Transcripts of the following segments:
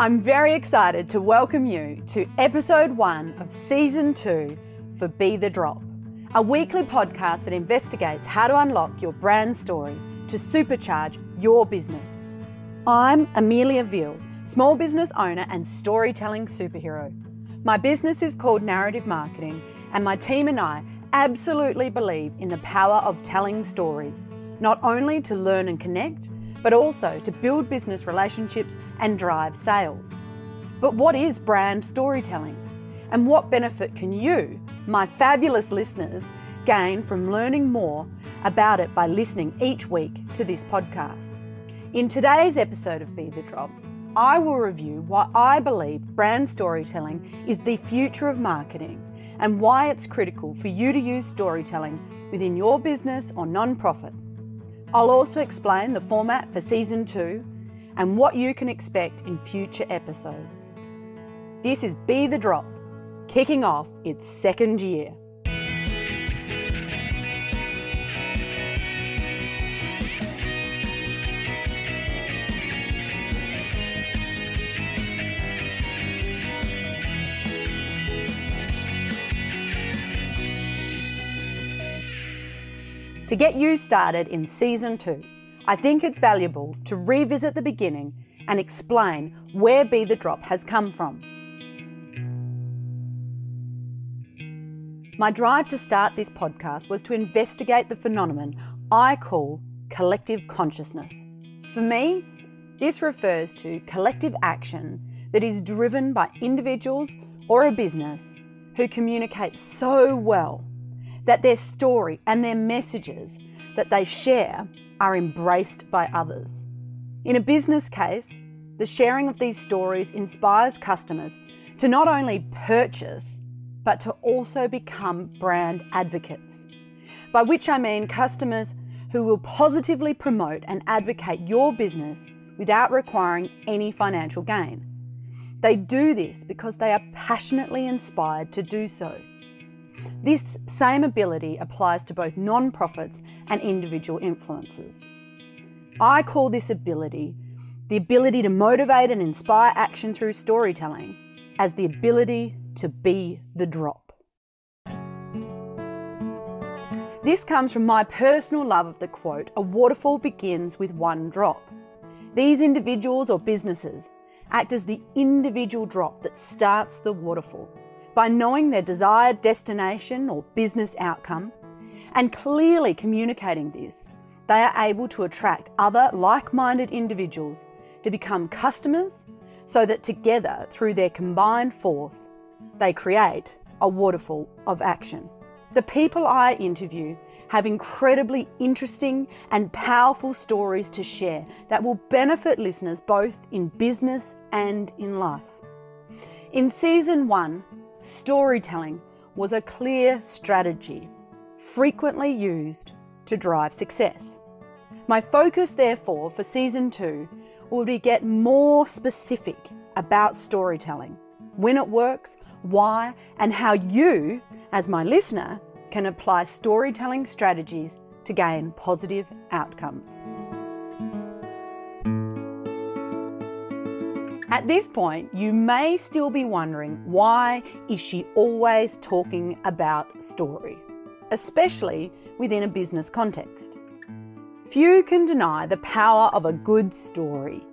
I'm very excited to welcome you to episode one of season two for Be the Drop, a weekly podcast that investigates how to unlock your brand story to supercharge your business. I'm Amelia Veal, small business owner and storytelling superhero. My business is called Narrative Marketing, and my team and I absolutely believe in the power of telling stories, not only to learn and connect, but also to build business relationships and drive sales. But what is brand storytelling? And what benefit can you, my fabulous listeners, gain from learning more about it by listening each week to this podcast? In today's episode of Be the Drop, I will review why I believe brand storytelling is the future of marketing and why it's critical for you to use storytelling within your business or non-profit. I'll also explain the format for season two and what you can expect in future episodes. This is Be the Drop, kicking off its second year. To get you started in season two, I think it's valuable to revisit the beginning and explain where Be the Drop has come from. My drive to start this podcast was to investigate the phenomenon I call collective consciousness. For me, this refers to collective action that is driven by individuals or a business who communicate so well that their story and their messages that they share are embraced by others. In a business case, the sharing of these stories inspires customers to not only purchase, but to also become brand advocates. By which I mean customers who will positively promote and advocate your business without requiring any financial gain. They do this because they are passionately inspired to do so. This same ability applies to both non-profits and individual influencers. I call this ability the ability to motivate and inspire action through storytelling as the ability to be the drop. This comes from my personal love of the quote, a waterfall begins with one drop. These individuals or businesses act as the individual drop that starts the waterfall by knowing their desired destination or business outcome and clearly communicating this, they are able to attract other like minded individuals to become customers so that together, through their combined force, they create a waterfall of action. The people I interview have incredibly interesting and powerful stories to share that will benefit listeners both in business and in life. In season one, storytelling was a clear strategy, frequently used to drive success. My focus, therefore, for season two will be get more specific about storytelling, when it works, why, and how you, as my listener, can apply storytelling strategies to gain positive outcomes. At this point, you may still be wondering why is she always talking about story, especially within a business context. Few can deny the power of a good story.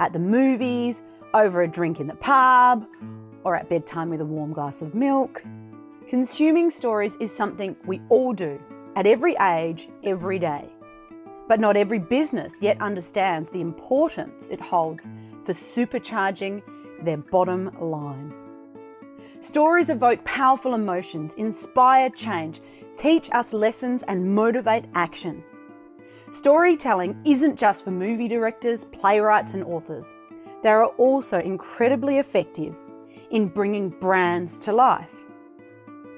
At the movies, over a drink in the pub, or at bedtime with a warm glass of milk. Consuming stories is something we all do at every age, every day. But not every business yet understands the importance it holds for supercharging their bottom line. Stories evoke powerful emotions, inspire change, teach us lessons, and motivate action. Storytelling isn't just for movie directors, playwrights, and authors. They are also incredibly effective in bringing brands to life.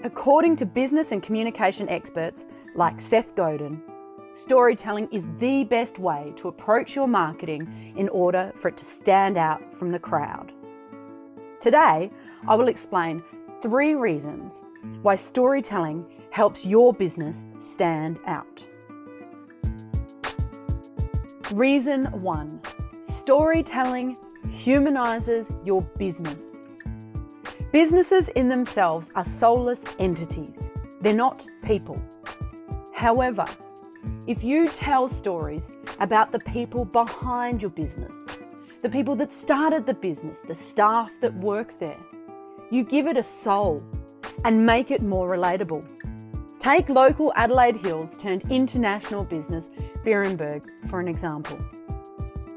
According to business and communication experts like Seth Godin, storytelling is the best way to approach your marketing in order for it to stand out from the crowd. Today, I will explain three reasons why storytelling helps your business stand out. Reason one storytelling humanizes your business. Businesses in themselves are soulless entities, they're not people. However, if you tell stories about the people behind your business, the people that started the business, the staff that work there, you give it a soul and make it more relatable. Take local Adelaide Hills turned international business Beerenberg for an example.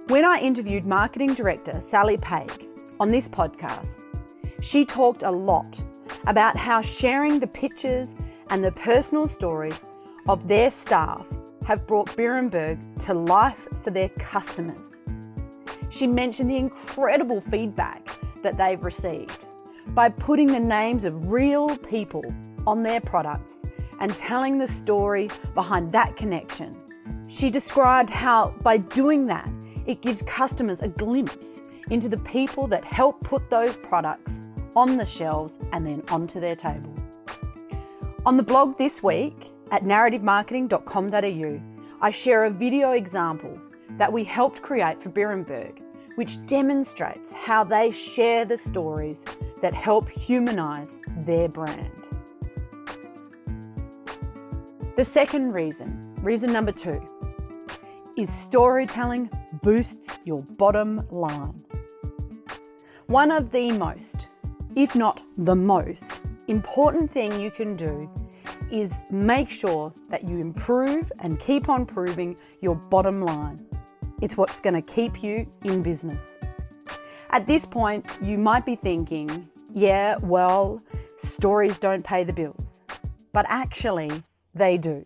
When I interviewed marketing director Sally Paig on this podcast, she talked a lot about how sharing the pictures and the personal stories of their staff have brought Beerenberg to life for their customers. She mentioned the incredible feedback that they've received by putting the names of real people on their products and telling the story behind that connection. She described how, by doing that, it gives customers a glimpse into the people that help put those products on the shelves and then onto their table. On the blog this week at narrativemarketing.com.au, I share a video example that we helped create for Beerenberg, which demonstrates how they share the stories that help humanise their brand. The second reason, reason number two, is storytelling boosts your bottom line. One of the most, if not the most, important thing you can do is make sure that you improve and keep on proving your bottom line. It's what's going to keep you in business. At this point, you might be thinking, yeah, well, stories don't pay the bills. But actually, they do.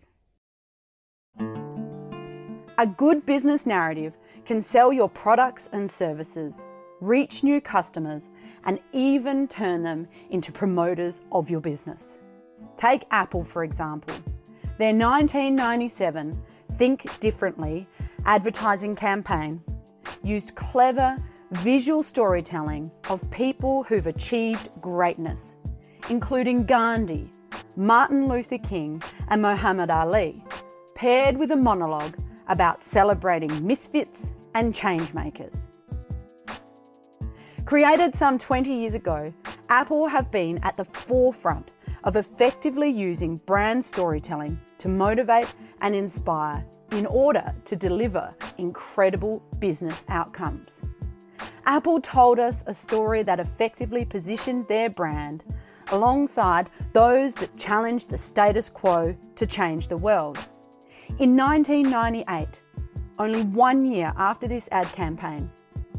A good business narrative can sell your products and services, reach new customers, and even turn them into promoters of your business. Take Apple, for example. Their 1997 Think Differently advertising campaign used clever visual storytelling of people who've achieved greatness, including Gandhi, Martin Luther King, and Muhammad Ali, paired with a monologue about celebrating misfits and changemakers. Created some 20 years ago, Apple have been at the forefront of effectively using brand storytelling to motivate and inspire in order to deliver incredible business outcomes. Apple told us a story that effectively positioned their brand alongside those that challenged the status quo to change the world. In 1998, only one year after this ad campaign,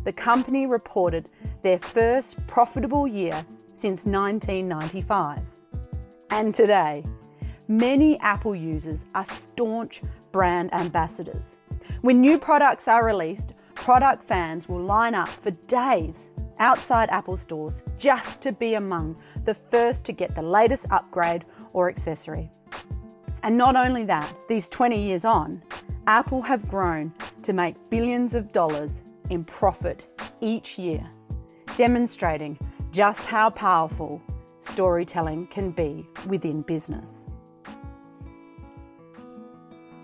the company reported their first profitable year since 1995. And today, many Apple users are staunch brand ambassadors. When new products are released, product fans will line up for days outside Apple stores just to be among the first to get the latest upgrade or accessory. And not only that, these 20 years on, Apple have grown to make billions of dollars in profit each year, demonstrating just how powerful storytelling can be within business.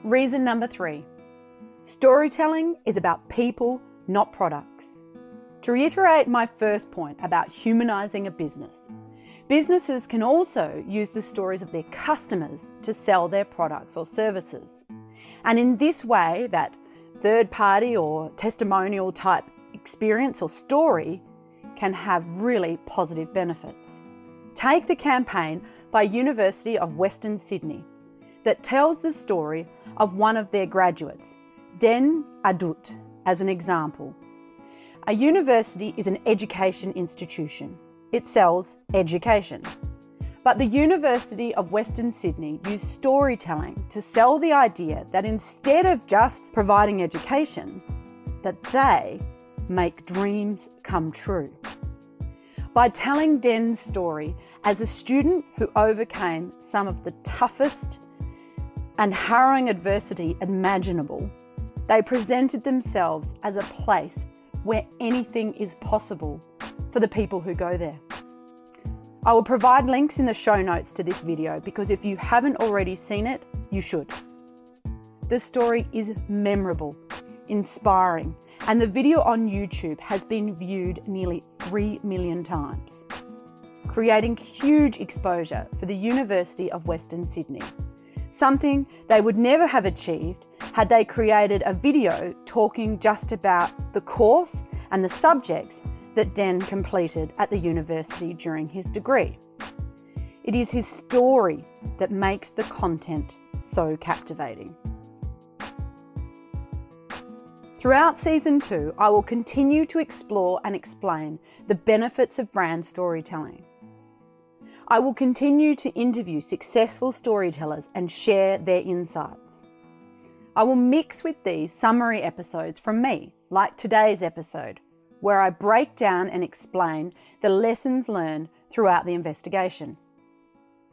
Reason number three storytelling is about people, not products. To reiterate my first point about humanizing a business, businesses can also use the stories of their customers to sell their products or services. And in this way, that third party or testimonial type experience or story can have really positive benefits. Take the campaign by University of Western Sydney that tells the story of one of their graduates, Deng Adut, as an example. A university is an education institution. It sells education. But the University of Western Sydney used storytelling to sell the idea that instead of just providing education, that they make dreams come true by telling Deng's story as a student who overcame some of the toughest and harrowing adversity imaginable. They presented themselves as a place where anything is possible for the people who go there. I will provide links in the show notes to this video because if you haven't already seen it, you should. The story is memorable, inspiring, and the video on YouTube has been viewed nearly 3 million times, creating huge exposure for the University of Western Sydney, something they would never have achieved had they created a video talking just about the course and the subjects that Deng completed at the university during his degree. It is his story that makes the content so captivating. Throughout season two, I will continue to explore and explain the benefits of brand storytelling. I will continue to interview successful storytellers and share their insights. I will mix with these summary episodes from me, like today's episode, where I break down and explain the lessons learned throughout the investigation.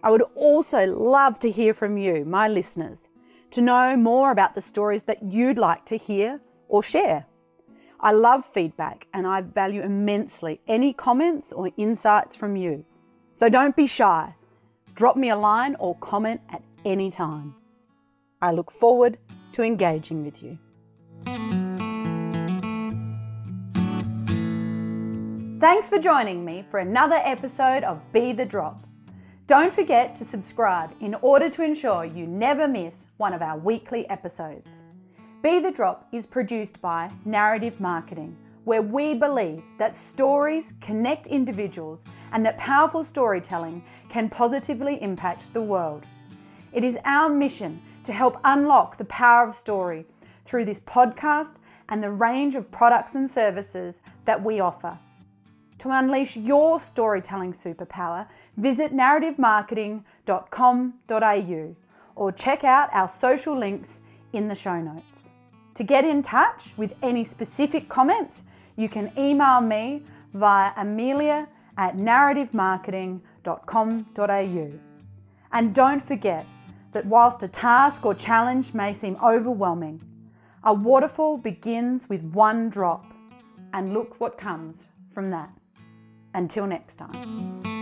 I would also love to hear from you, my listeners, to know more about the stories that you'd like to hear or share. I love feedback and I value immensely any comments or insights from you. So don't be shy. Drop me a line or comment at any time. I look forward to engaging with you. Thanks for joining me for another episode of Be the Drop. Don't forget to subscribe in order to ensure you never miss one of our weekly episodes. Be the Drop is produced by Narrative Marketing, where we believe that stories connect individuals and that powerful storytelling can positively impact the world. It is our mission to help unlock the power of story through this podcast and the range of products and services that we offer. To unleash your storytelling superpower, visit narrativemarketing.com.au or check out our social links in the show notes. To get in touch with any specific comments, you can email me via amelia at narrativemarketing.com.au. And don't forget that whilst a task or challenge may seem overwhelming, a waterfall begins with one drop, and look what comes from that. Until next time.